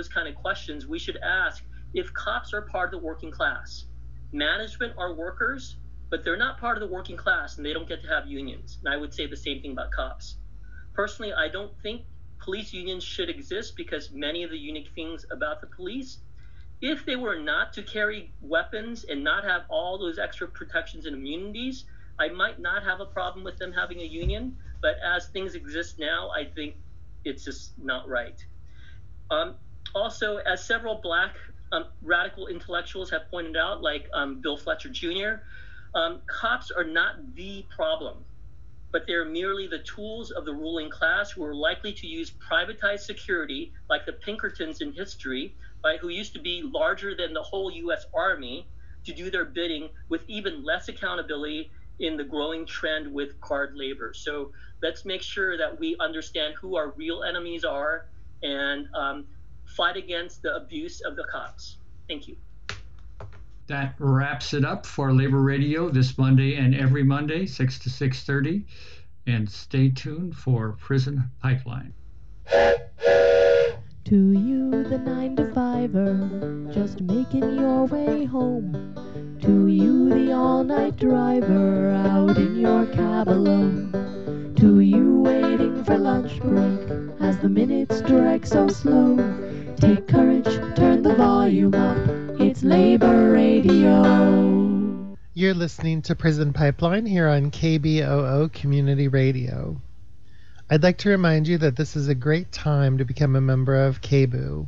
those kind of questions, we should ask if cops are part of the working class. Management are workers, but they're not part of the working class and they don't get to have unions. And I would say the same thing about cops. Personally, I don't think police unions should exist because many of the unique things about the police, if they were not to carry weapons and not have all those extra protections and immunities, I might not have a problem with them having a union. But as things exist now, I think it's just not right. Um, also, as several black um, radical intellectuals have pointed out, like um, Bill Fletcher Jr., um, cops are not the problem but they're merely the tools of the ruling class who are likely to use privatized security, like the Pinkertons in history, right, who used to be larger than the whole US Army, to do their bidding with even less accountability in the growing trend with card labor. So let's make sure that we understand who our real enemies are and um, fight against the abuse of the cops. Thank you. That wraps it up for Labor Radio this Monday and every Monday, 6 to 6.30. And stay tuned for Prison Pipeline. To you, the nine to fiver, just making your way home. To you, the all night driver, out in your cab alone. To you, waiting for lunch break, as the minutes drag so slow. Take courage, turn the volume up. It's Labor Radio. You're listening to Prison Pipeline here on KBOO Community Radio. I'd like to remind you that this is a great time to become a member of KBOO.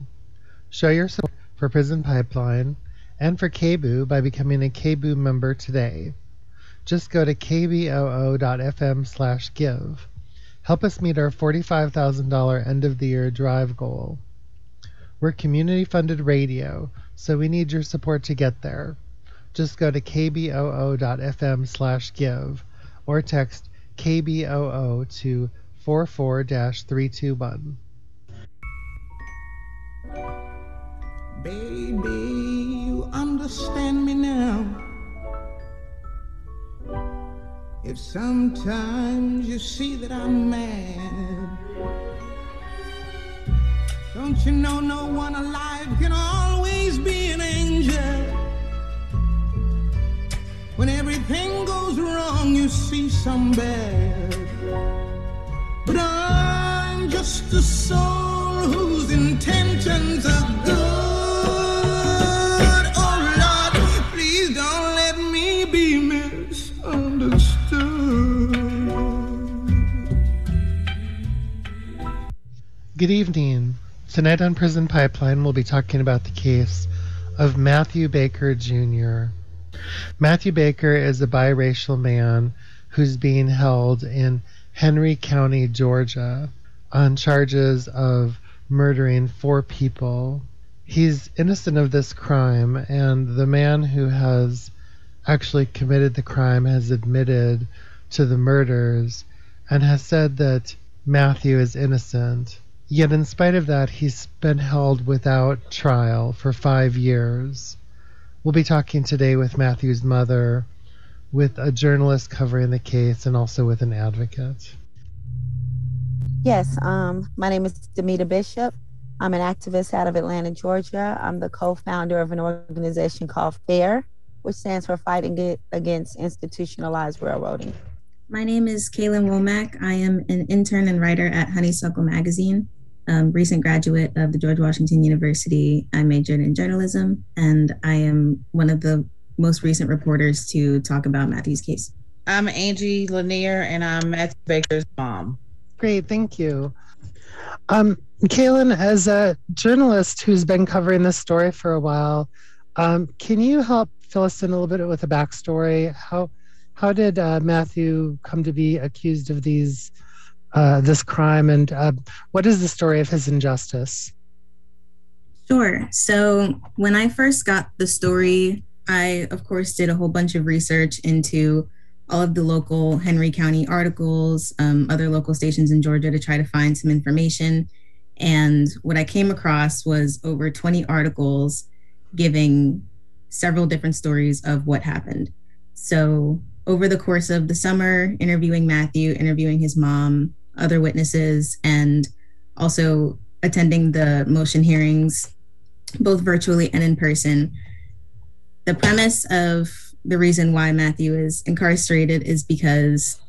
Show your support for Prison Pipeline and for KBOO by becoming a KBOO member today. Just go to kboo.fm slash give. Help us meet our $45,000 end of the year drive goal. We're community funded radio, so we need your support to get there. Just go to kboo.fm slash give or text KBOO to 44 321. Baby, you understand me now. If sometimes you see that I'm mad don't you know no one alive can always be an angel? When everything goes wrong, you see some bad. But I'm just a soul whose intentions are good. Oh Lord, please don't let me be misunderstood. Good evening. Tonight on Prison Pipeline, we'll be talking about the case of Matthew Baker Jr. Matthew Baker is a biracial man who's being held in Henry County, Georgia, on charges of murdering four people. He's innocent of this crime, and the man who has actually committed the crime has admitted to the murders and has said that Matthew is innocent. Yet, in spite of that, he's been held without trial for five years. We'll be talking today with Matthew's mother, with a journalist covering the case, and also with an advocate. Yes, um, my name is Damita Bishop. I'm an activist out of Atlanta, Georgia. I'm the co founder of an organization called FAIR, which stands for Fighting Against Institutionalized Railroading. My name is Kalyn Womack. I am an intern and writer at Honeysuckle Magazine um, recent graduate of the George Washington University. I majored in journalism, and I am one of the most recent reporters to talk about Matthew's case. I'm Angie Lanier, and I'm Matthew Baker's mom. Great, thank you. Um, Kalyn, as a journalist who's been covering this story for a while, um, can you help fill us in a little bit with a backstory? How how did uh, Matthew come to be accused of these uh, this crime, and uh, what is the story of his injustice? Sure. So when I first got the story, I of course did a whole bunch of research into all of the local Henry County articles, um, other local stations in Georgia to try to find some information. And what I came across was over 20 articles giving several different stories of what happened. So, over the course of the summer, interviewing Matthew, interviewing his mom, other witnesses, and also attending the motion hearings, both virtually and in person. The premise of the reason why Matthew is incarcerated is because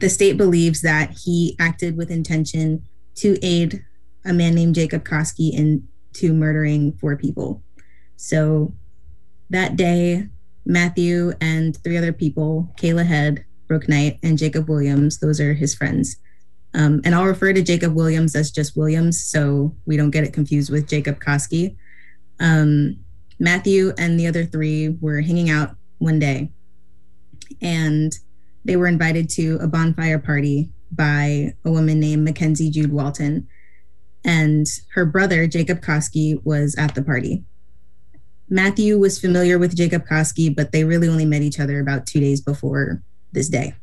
the state believes that he acted with intention to aid a man named Jacob Koski into murdering four people. So that day, Matthew and three other people, Kayla Head, Brooke Knight, and Jacob Williams, those are his friends. Um, and I'll refer to Jacob Williams as just Williams so we don't get it confused with Jacob Koski. Um, Matthew and the other three were hanging out one day and they were invited to a bonfire party by a woman named Mackenzie Jude Walton. And her brother, Jacob Koski, was at the party. Matthew was familiar with Jacob Koski, but they really only met each other about two days before this day.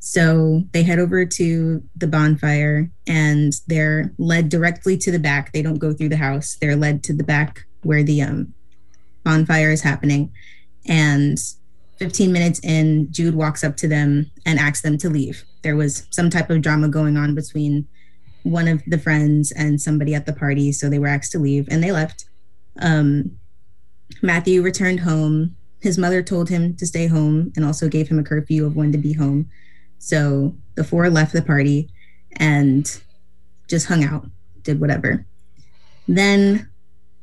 So they head over to the bonfire and they're led directly to the back. They don't go through the house, they're led to the back where the um, bonfire is happening. And 15 minutes in, Jude walks up to them and asks them to leave. There was some type of drama going on between one of the friends and somebody at the party. So they were asked to leave and they left. Um, Matthew returned home. His mother told him to stay home and also gave him a curfew of when to be home. So the four left the party and just hung out, did whatever. Then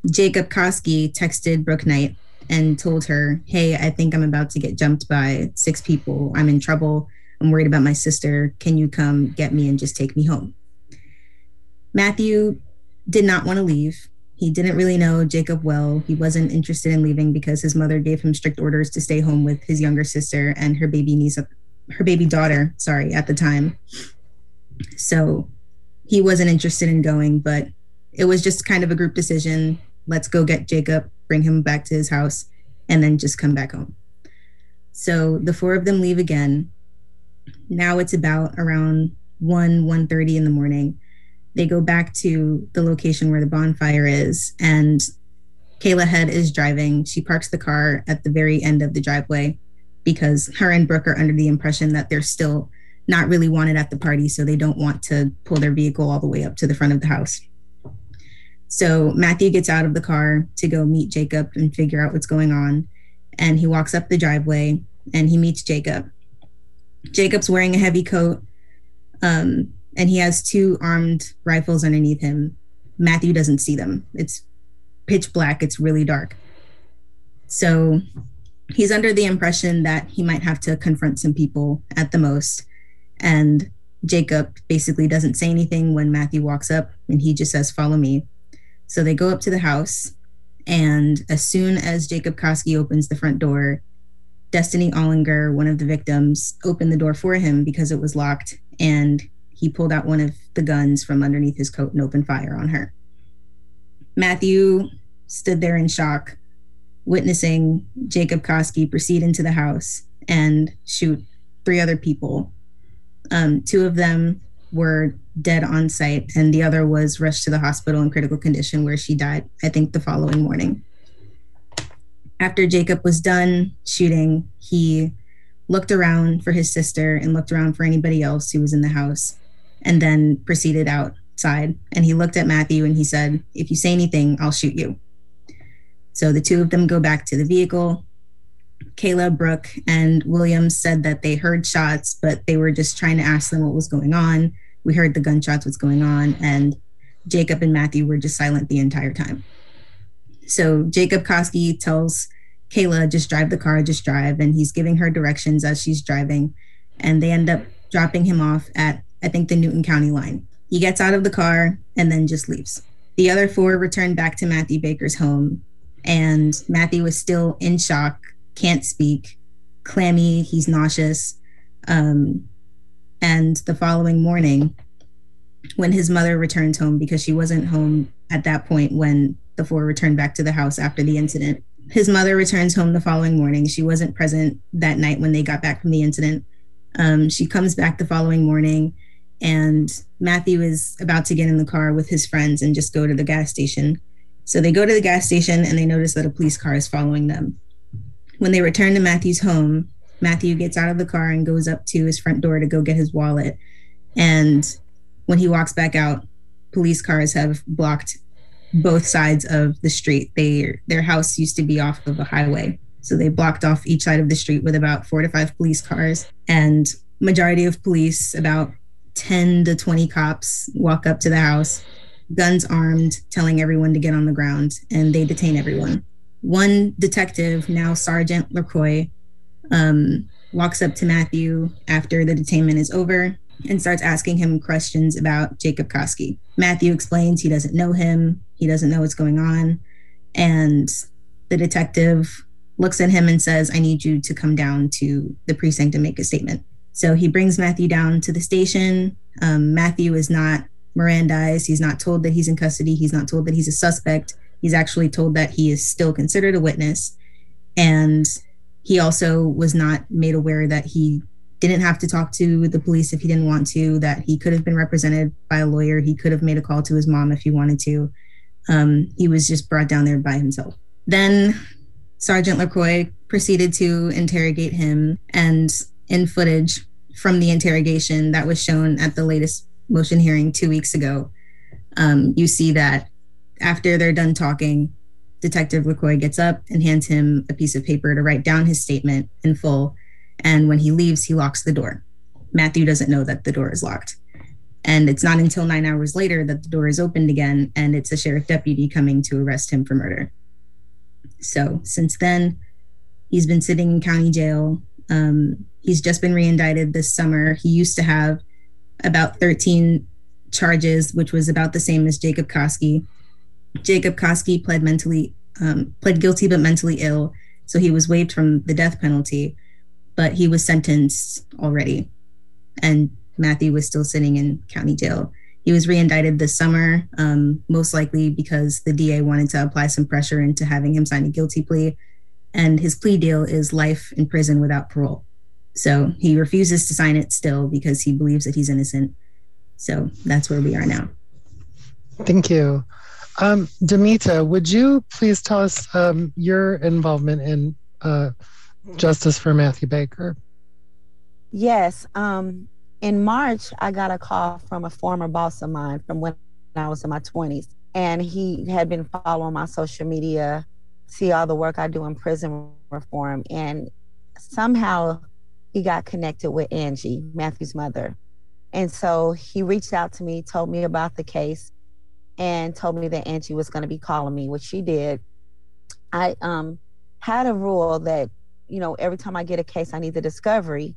Jacob Koski texted Brooke Knight and told her, Hey, I think I'm about to get jumped by six people. I'm in trouble. I'm worried about my sister. Can you come get me and just take me home? Matthew did not want to leave. He didn't really know Jacob well. He wasn't interested in leaving because his mother gave him strict orders to stay home with his younger sister and her baby niece, her baby daughter, sorry, at the time. So he wasn't interested in going, but it was just kind of a group decision. Let's go get Jacob, bring him back to his house, and then just come back home. So the four of them leave again. Now it's about around 1 1:30 in the morning they go back to the location where the bonfire is and Kayla Head is driving. She parks the car at the very end of the driveway because her and Brooke are under the impression that they're still not really wanted at the party, so they don't want to pull their vehicle all the way up to the front of the house. So Matthew gets out of the car to go meet Jacob and figure out what's going on. And he walks up the driveway and he meets Jacob. Jacob's wearing a heavy coat. Um, and he has two armed rifles underneath him. Matthew doesn't see them. It's pitch black, it's really dark. So he's under the impression that he might have to confront some people at the most. And Jacob basically doesn't say anything when Matthew walks up and he just says, Follow me. So they go up to the house. And as soon as Jacob Koski opens the front door, Destiny Ollinger, one of the victims, opened the door for him because it was locked. And he pulled out one of the guns from underneath his coat and opened fire on her. Matthew stood there in shock, witnessing Jacob Koski proceed into the house and shoot three other people. Um, two of them were dead on site, and the other was rushed to the hospital in critical condition where she died, I think, the following morning. After Jacob was done shooting, he looked around for his sister and looked around for anybody else who was in the house and then proceeded outside. And he looked at Matthew and he said, If you say anything, I'll shoot you. So the two of them go back to the vehicle. Kayla, Brooke, and Williams said that they heard shots, but they were just trying to ask them what was going on. We heard the gunshots, what's going on, and Jacob and Matthew were just silent the entire time. So Jacob Koski tells Kayla, just drive the car, just drive. And he's giving her directions as she's driving. And they end up dropping him off at I think, the Newton County line. He gets out of the car and then just leaves. The other four return back to Matthew Baker's home, and Matthew is still in shock, can't speak, clammy, he's nauseous. Um, and the following morning, when his mother returns home, because she wasn't home at that point when the four returned back to the house after the incident, his mother returns home the following morning. She wasn't present that night when they got back from the incident. Um, she comes back the following morning and Matthew is about to get in the car with his friends and just go to the gas station. So they go to the gas station and they notice that a police car is following them. When they return to Matthew's home, Matthew gets out of the car and goes up to his front door to go get his wallet. And when he walks back out, police cars have blocked both sides of the street. They their house used to be off of a highway, so they blocked off each side of the street with about four to five police cars, and majority of police, about ten to twenty cops, walk up to the house, guns armed, telling everyone to get on the ground, and they detain everyone. One detective, now Sergeant LaCroix, um, walks up to Matthew after the detainment is over and starts asking him questions about Jacob Koski. Matthew explains he doesn't know him, he doesn't know what's going on. And the detective looks at him and says, I need you to come down to the precinct and make a statement. So he brings Matthew down to the station. Um, Matthew is not Mirandized. He's not told that he's in custody. He's not told that he's a suspect. He's actually told that he is still considered a witness. And he also was not made aware that he didn't have to talk to the police if he didn't want to, that he could have been represented by a lawyer. He could have made a call to his mom if he wanted to. Um, he was just brought down there by himself. Then Sergeant LaCroix proceeded to interrogate him, and in footage from the interrogation that was shown at the latest motion hearing two weeks ago, um, you see that after they're done talking, Detective LaCroix gets up and hands him a piece of paper to write down his statement in full and when he leaves, he locks the door. Matthew doesn't know that the door is locked. And it's not until nine hours later that the door is opened again, and it's a sheriff deputy coming to arrest him for murder. So since then, he's been sitting in county jail. Um, he's just been reindicted this summer. He used to have about 13 charges, which was about the same as Jacob Koski. Jacob Koski pled mentally um, pled guilty but mentally ill, so he was waived from the death penalty but he was sentenced already. And Matthew was still sitting in county jail. He was reindicted this summer, um, most likely because the DA wanted to apply some pressure into having him sign a guilty plea. And his plea deal is life in prison without parole. So he refuses to sign it still because he believes that he's innocent. So that's where we are now. Thank you. Um, Damita, would you please tell us um, your involvement in uh, Justice for Matthew Baker. Yes. Um, in March, I got a call from a former boss of mine from when I was in my 20s. And he had been following my social media, see all the work I do in prison reform. And somehow he got connected with Angie, Matthew's mother. And so he reached out to me, told me about the case, and told me that Angie was going to be calling me, which she did. I um, had a rule that you know, every time I get a case, I need the discovery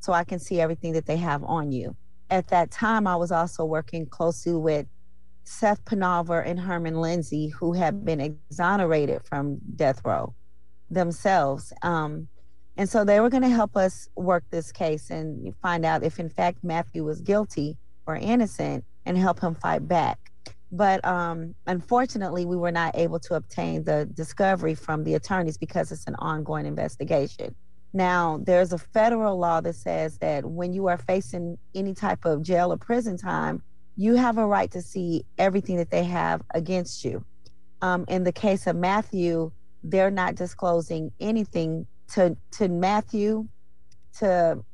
so I can see everything that they have on you. At that time, I was also working closely with Seth Penalver and Herman Lindsey, who had been exonerated from death row themselves. Um, and so they were going to help us work this case and find out if, in fact, Matthew was guilty or innocent and help him fight back. But um, unfortunately, we were not able to obtain the discovery from the attorneys because it's an ongoing investigation. Now, there's a federal law that says that when you are facing any type of jail or prison time, you have a right to see everything that they have against you. Um, in the case of Matthew, they're not disclosing anything to to Matthew, to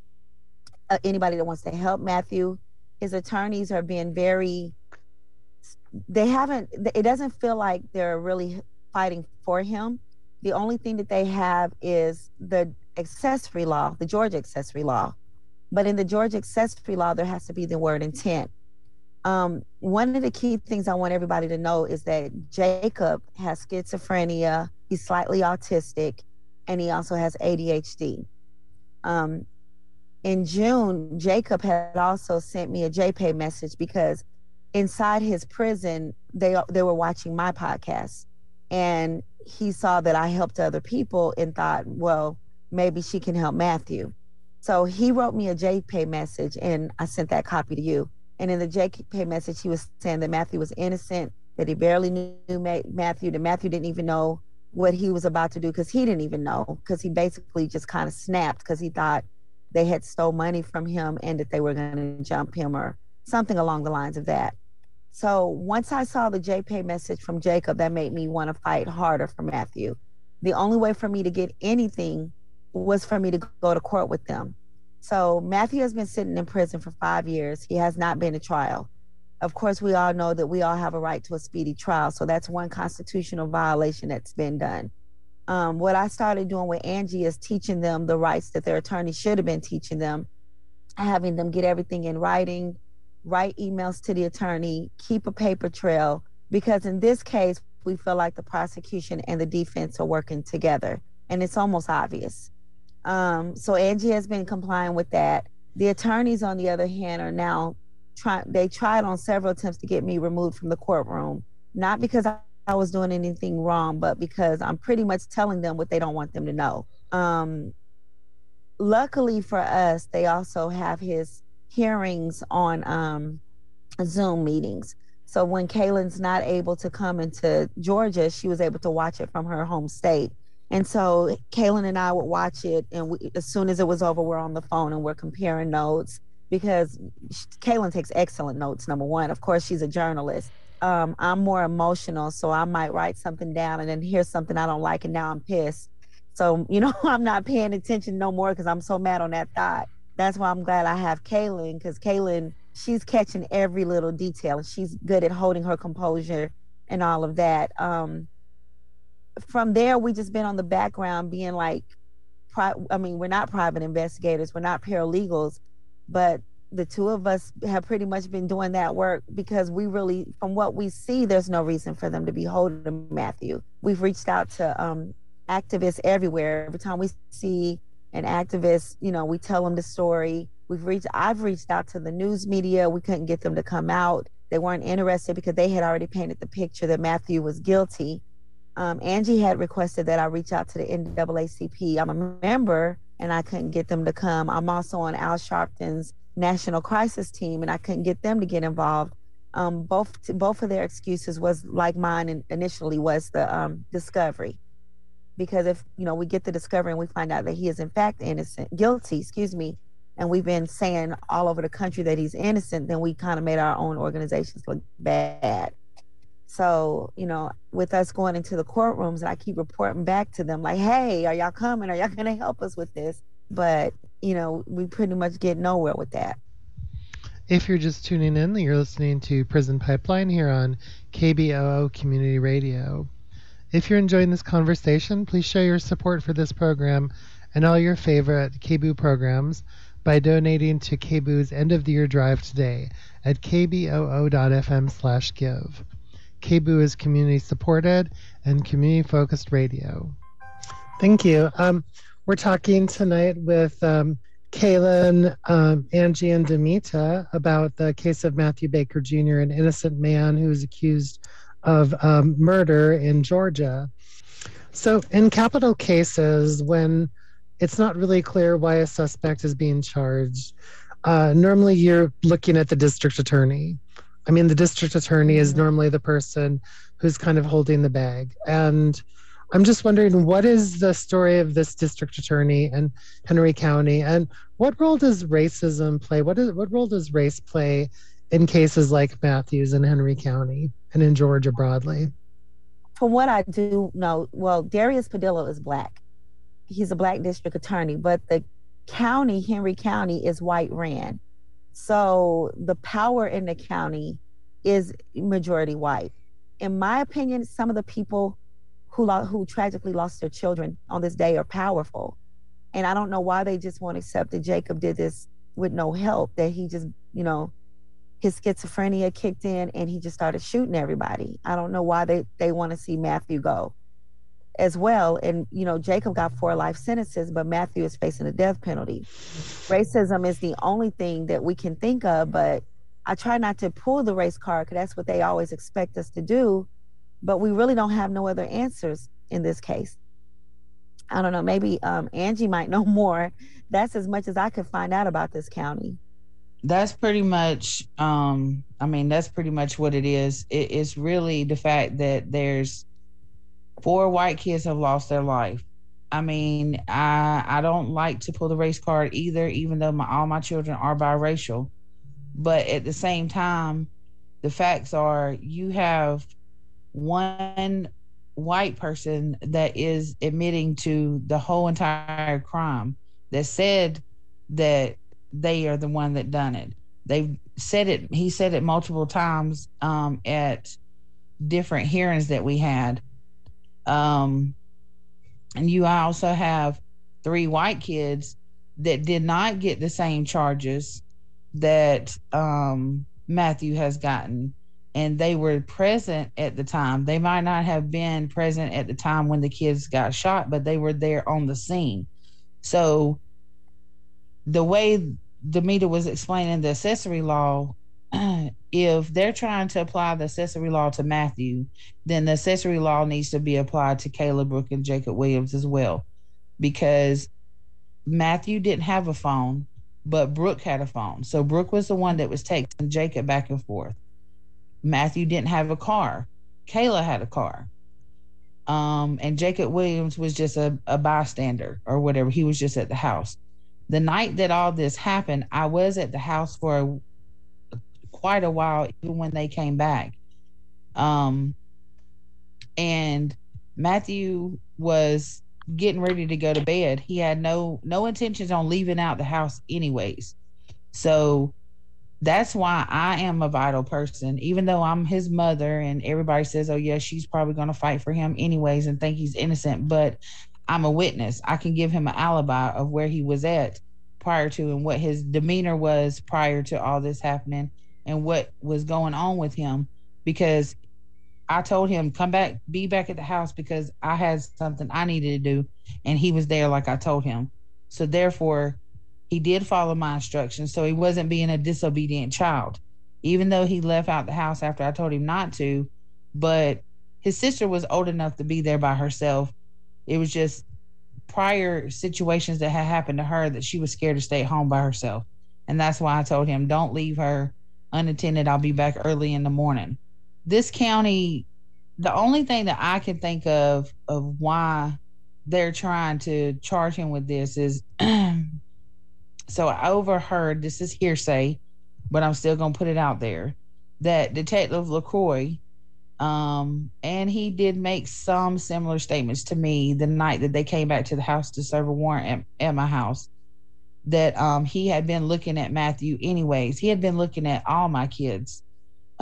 uh, anybody that wants to help Matthew. His attorneys are being very they haven't it doesn't feel like they're really fighting for him. The only thing that they have is the accessory law the georgia accessory law. But in the georgia accessory law there has to be the word intent. Um, one of the key things i want everybody to know is that jacob has schizophrenia. He's slightly autistic and he also has adhd um, in june jacob had also sent me a jpay message because inside his prison, they they were watching my podcast, and he saw that I helped other people and thought, well, maybe she can help Matthew. So he wrote me a JPay message, and I sent that copy to you. And in the JPay message, he was saying that Matthew was innocent, that he barely knew Matthew, that Matthew didn't even know what he was about to do because he didn't even know because he basically just kind of snapped because he thought they had stole money from him and that they were going to jump him or something along the lines of that. So once I saw the JPay message from Jacob, that made me want to fight harder for Matthew. The only way for me to get anything was for me to go to court with them. So Matthew has been sitting in prison for five years. He has not been to trial. Of course, we all know that we all have a right to a speedy trial. So that's one constitutional violation that's been done. Um, what I started doing with Angie is teaching them the rights that their attorney should have been teaching them, having them get everything in writing, write emails to the attorney, keep a paper trail, because in this case, we feel like the prosecution and the defense are working together, and it's almost obvious. Um, so Angie has been complying with that. The attorneys, on the other hand, are now They tried on several attempts to get me removed from the courtroom, not because I, I was doing anything wrong, but because I'm pretty much telling them what they don't want them to know. Um, luckily for us, they also have his hearings on um, Zoom meetings. So when Kalyn's not able to come into Georgia, she was able to watch it from her home state. And so Kalyn and I would watch it, and we, as soon as it was over, we're on the phone and we're comparing notes because Kalyn takes excellent notes. Number one, of course, she's a journalist. Um, I'm more emotional, so I might write something down and then hear something I don't like, and now I'm pissed. So you know, I'm not paying attention no more because I'm so mad on that thought. That's why I'm glad I have Kalyn because Kaylin, she's catching every little detail, she's good at holding her composure and all of that. Um, from there, we just been on the background being like, pri- I mean, we're not private investigators, we're not paralegals, but the two of us have pretty much been doing that work because we really, from what we see, there's no reason for them to be holding Matthew. We've reached out to um, activists everywhere. Every time we see an activist, you know, we tell them the story. We've reached, I've reached out to the news media. We couldn't get them to come out. They weren't interested because they had already painted the picture that Matthew was guilty um, Angie had requested that I reach out to the NAACP. I'm a member and I couldn't get them to come. I'm also on Al Sharpton's national crisis team and I couldn't get them to get involved. Um, both both of their excuses was like mine initially was the um, discovery, because if you know we get the discovery and we find out that he is in fact innocent, guilty, excuse me, and we've been saying all over the country that he's innocent, then we kind of made our own organizations look bad. So, you know, with us going into the courtrooms and I keep reporting back to them like, hey, are y'all coming? Are y'all going to help us with this? But, you know, we pretty much get nowhere with that. If you're just tuning in, you're listening to Prison Pipeline here on KBOO Community Radio. If you're enjoying this conversation, please show your support for this program and all your favorite KBOO programs by donating to KBOO's end of the year drive today at kboo.fm slash give. KBOO is community supported and community focused radio. Thank you. Um, we're talking tonight with um, Kalyn, um, Angie, and Damita about the case of Matthew Baker Jr., an innocent man who is accused of um, murder in Georgia. So, in capital cases, when it's not really clear why a suspect is being charged, uh, normally you're looking at the district attorney. I mean, the district attorney is normally the person who's kind of holding the bag. And I'm just wondering what is the story of this district attorney and Henry County, and what role does racism play? What is what role does race play in cases like Matthews and Henry County and in Georgia broadly? From what I do know, well, Darius Pattillo is black. He's a black district attorney, but the county, Henry County, is white ran. So the power in the county is majority white. In my opinion, some of the people who lo- who tragically lost their children on this day are powerful. And I don't know why they just won't accept that Jacob did this with no help, that he just, you know, his schizophrenia kicked in and he just started shooting everybody. I don't know why they, they want to see Matthew go as well. And, you know, Jacob got four life sentences, but Matthew is facing a death penalty. Racism is the only thing that we can think of, but I try not to pull the race card because that's what they always expect us to do. But we really don't have no other answers in this case. I don't know. Maybe um, Angie might know more. That's as much as I could find out about this county. That's pretty much. Um, I mean, that's pretty much what it is. It, it's really the fact that there's four white kids have lost their life. I mean, I I don't like to pull the race card either, even though my all my children are biracial. But at the same time, the facts are you have one white person that is admitting to the whole entire crime that said that they are the one that done it. They've said it. He said it multiple times um, at different hearings that we had. Um, and you also have three white kids that did not get the same charges that um, Matthew has gotten. And they were present at the time. They might not have been present at the time when the kids got shot, but they were there on the scene. So the way Damita was explaining the accessory law, if they're trying to apply the accessory law to Matthew, then the accessory law needs to be applied to Kayla Brooke and Jacob Williams as well. Because Matthew didn't have a phone, but Brooke had a phone. So Brooke was the one that was texting Jacob back and forth. Matthew didn't have a car. Kayla had a car. Um, and Jacob Williams was just a, a bystander or whatever. He was just at the house. The night that all this happened, I was at the house for a, quite a while, even when they came back. Um, and Matthew was getting ready to go to bed. He had no no intentions on leaving out the house anyways. So that's why I am a vital person, even though I'm his mother and everybody says, oh, yeah, she's probably going to fight for him anyways and think he's innocent. But I'm a witness. I can give him an alibi of where he was at prior to and what his demeanor was prior to all this happening and what was going on with him because I told him, come back, be back at the house because I had something I needed to do. And he was there like I told him. So therefore, he did follow my instructions. So he wasn't being a disobedient child, even though he left out the house after I told him not to. But his sister was old enough to be there by herself. It was just prior situations that had happened to her that she was scared to stay home by herself. And that's why I told him, don't leave her unattended. I'll be back early in the morning this county, the only thing that I can think of of why they're trying to charge him with this is so I overheard this is hearsay, but I'm still gonna put it out there that Detective LaCroix, um, and he did make some similar statements to me the night that they came back to the house to serve a warrant at, at my house. That um, he had been looking at Matthew anyways. He had been looking at all my kids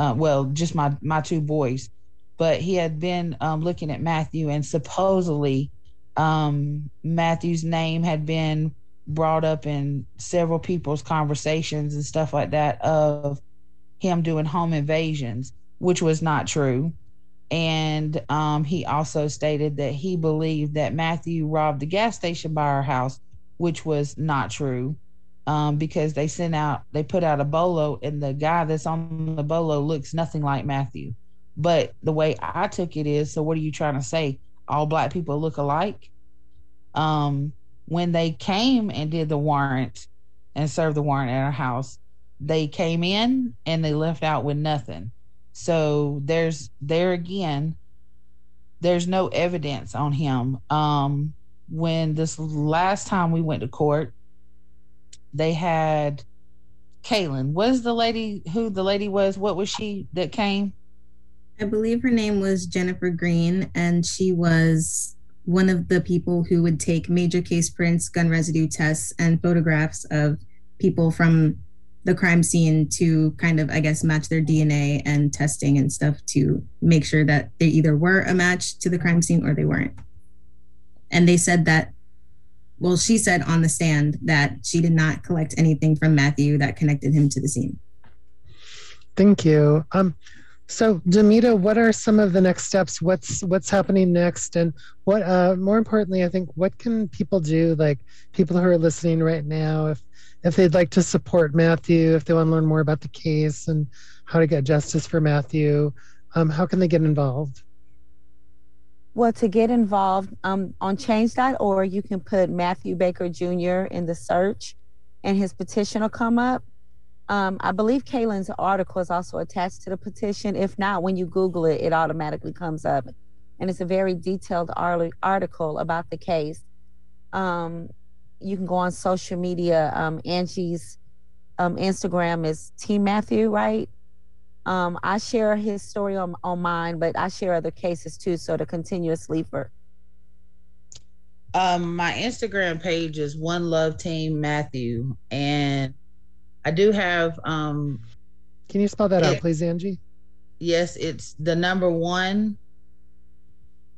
uh, well, just my my two boys. But he had been um, looking at Matthew, and supposedly um, Matthew's name had been brought up in several people's conversations and stuff like that of him doing home invasions, which was not true. And um, he also stated that he believed that Matthew robbed the gas station by our house, which was not true um, because they sent out, they put out a bolo, and the guy that's on the bolo looks nothing like Matthew. But the way I took it is, so what are you trying to say? All black people look alike. Um, when they came and did the warrant and served the warrant at our house, they came in and they left out with nothing. So there's there again, there's no evidence on him. Um, when this last time we went to court, they had Kalyn. Was the lady who the lady was? What was she that came? I believe her name was Jennifer Green, and she was one of the people who would take major case prints, gun residue tests, and photographs of people from the crime scene to kind of, I guess, match their DNA and testing and stuff to make sure that they either were a match to the crime scene or they weren't. And they said that well, she said on the stand that she did not collect anything from Matthew that connected him to the scene. Thank you. Um, so, Damita, what are some of the next steps? What's what's happening next, and what? Uh, more importantly, I think what can people do? Like people who are listening right now, if if they'd like to support Matthew, if they want to learn more about the case and how to get justice for Matthew, um, how can they get involved? Well, to get involved um, on change.org, you can put Matthew Baker Jr. in the search and his petition will come up. Um, I believe Kalyn's article is also attached to the petition. If not, when you Google it, it automatically comes up. And it's a very detailed article about the case. Um, you can go on social media. Um, Angie's um, Instagram is Team Matthew, right? Um, I share his story on, on mine, but I share other cases too. So the continuous sleeper. Um, my Instagram page is One Love Team Matthew, and I do have um Can you spell that out, please, Angie? Yes, it's the number one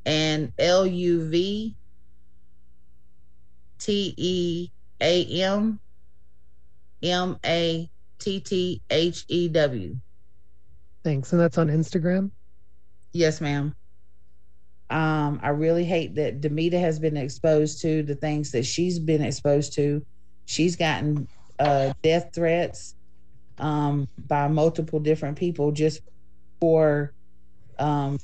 and L U V T E A M M A T T H E W. Thanks. And that's on Instagram. Yes, ma'am. Um, I really hate that Damita has been exposed to the things that she's been exposed to. She's gotten uh, death threats um, by multiple different people just for um,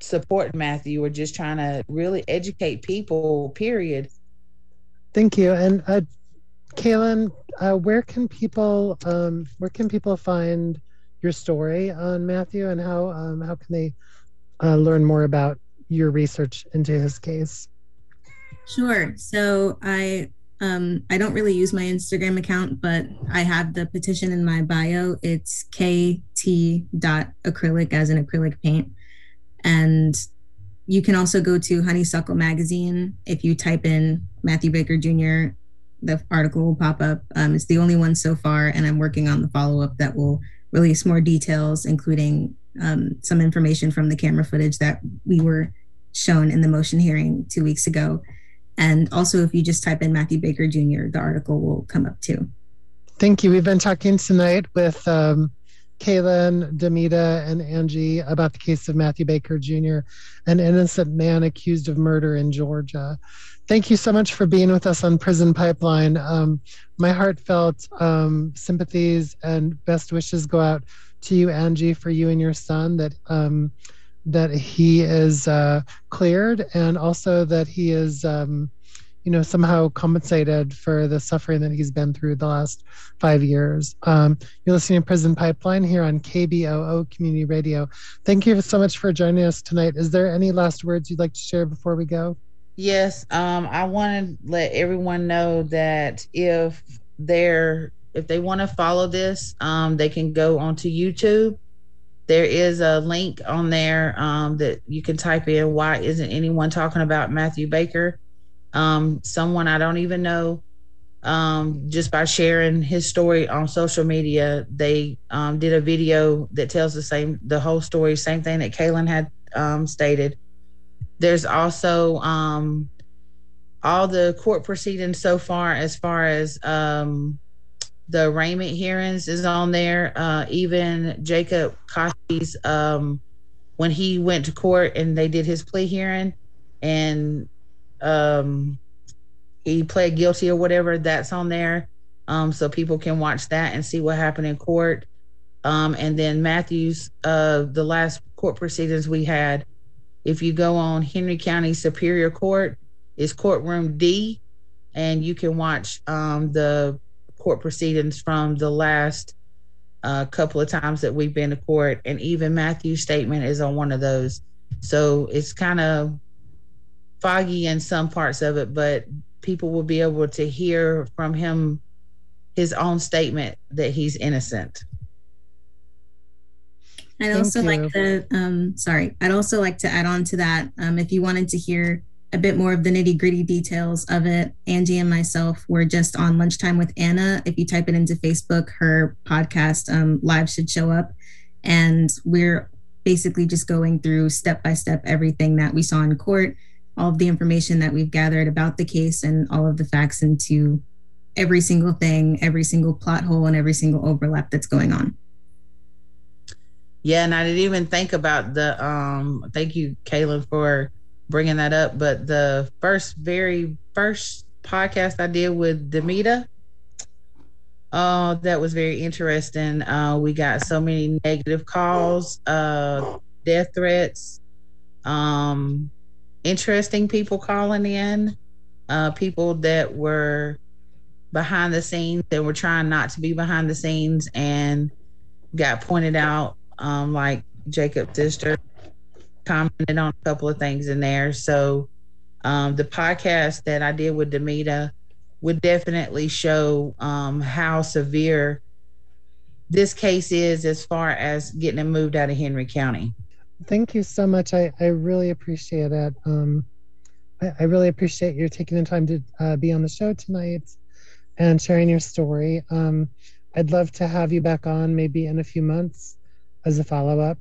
supporting Matthew or just trying to really educate people. Period. Thank you. And uh, Kalyn, uh, where can people um, where can people find your story on Matthew, and how um, how can they uh, learn more about your research into his case? Sure. So I um I don't really use my Instagram account, but I have the petition in my bio. It's kt dot acrylic as an acrylic paint. And you can also go to Honeysuckle Magazine. If you type in Matthew Baker Jr., the article will pop up. Um, it's the only one so far, and I'm working on the follow up that will release more details, including um, some information from the camera footage that we were shown in the motion hearing two weeks ago. And also, if you just type in Matthew Baker Jr., the article will come up too. Thank you. We've been talking tonight with um, Kalyn, Damita, and Angie about the case of Matthew Baker Jr., an innocent man accused of murder in Georgia. Thank you so much for being with us on Prison Pipeline. Um, my heartfelt um, sympathies and best wishes go out to you, Angie, for you and your son that um, that he is uh, cleared, and also that he is, um, you know, somehow compensated for the suffering that he's been through the last five years. Um, you're listening to Prison Pipeline here on KBOO Community Radio. Thank you so much for joining us tonight. Is there any last words you'd like to share before we go? Yes, um, I want to let everyone know that if they're if they want to follow this, um, they can go onto YouTube. There is a link on there um, that you can type in. Why isn't anyone talking about Matthew Baker? Um, someone I don't even know. Um, just by sharing his story on social media, they um, did a video that tells the same the whole story, same thing that Kalyn had um, stated there's also um, all the court proceedings so far, as far as um, the arraignment hearings is on there. Uh, even Jacob Koski's, um, when he went to court and they did his plea hearing and um, he pled guilty or whatever, that's on there. Um, so people can watch that and see what happened in court. Um, and then Matthews, uh, the last court proceedings we had, if you go on Henry County Superior Court, it's courtroom D, and you can watch um, the court proceedings from the last uh, couple of times that we've been to court, and even Matthew's statement is on one of those. So it's kind of foggy in some parts of it, but people will be able to hear from him his own statement that he's innocent. I'd Thank also you. like to, um, sorry, I'd also like to add on to that. Um, if you wanted to hear a bit more of the nitty gritty details of it, Angie and myself were just on lunchtime with Anna. If you type it into Facebook, her podcast um, live should show up. And we're basically just going through step by step everything that we saw in court, all of the information that we've gathered about the case, and all of the facts into every single thing, every single plot hole, and every single overlap that's going on. Yeah, and I didn't even think about the um thank you Kalyn for bringing that up, but the first very first podcast I did with Damita uh that was very interesting. Uh we got so many negative calls, uh death threats, um interesting people calling in, uh people that were behind the scenes that were trying not to be behind the scenes and got pointed out um, like Jacob's sister commented on a couple of things in there. So um, the podcast that I did with Damita would definitely show um, how severe this case is as far as getting him moved out of Henry County. Thank you so much. I, I really appreciate it. Um, I, I really appreciate you taking the time to uh, be on the show tonight and sharing your story. Um, I'd love to have you back on maybe in a few months as a follow up.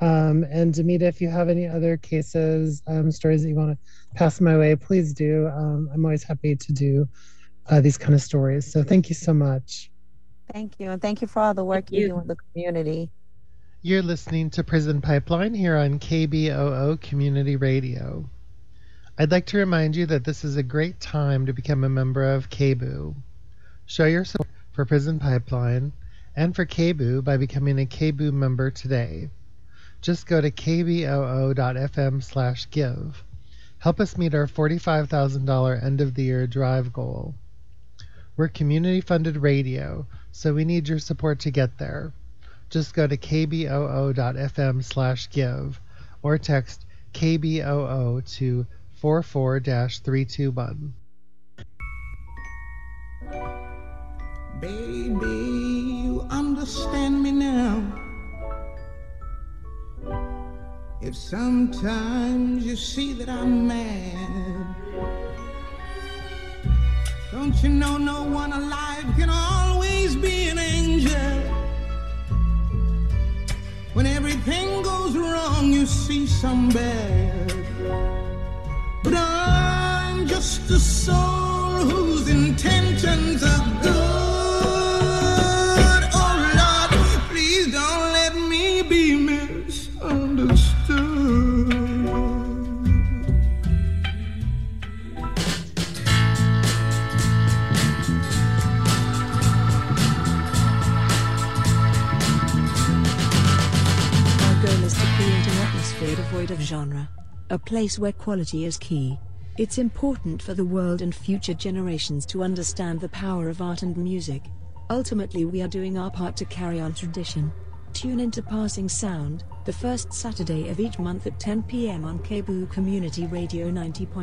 Um, and Damita, if you have any other cases, um, stories that you want to pass my way, please do. Um, I'm always happy to do uh, these kind of stories. So thank you so much. Thank you. And thank you for all the work you. you do in the community. You're listening to Prison Pipeline here on KBOO Community Radio. I'd like to remind you that this is a great time to become a member of KBOO. Show your support for Prison Pipeline and for KBOO by becoming a KBOO member today. Just go to kboo.fm slash give. Help us meet our $45,000 end of the year drive goal. We're community funded radio, so we need your support to get there. Just go to kboo.fm slash give or text KBOO to 44 321. Baby, you understand me now. If sometimes you see that I'm mad, don't you know no one alive can always be an angel? When everything goes wrong, you see some bad. But I'm just a soul whose intentions are good. Genre. A place where quality is key. It's important for the world and future generations to understand the power of art and music. Ultimately, we are doing our part to carry on tradition. Tune into Passing Sound, the first Saturday of each month at 10 p.m. on KBOO Community Radio 90.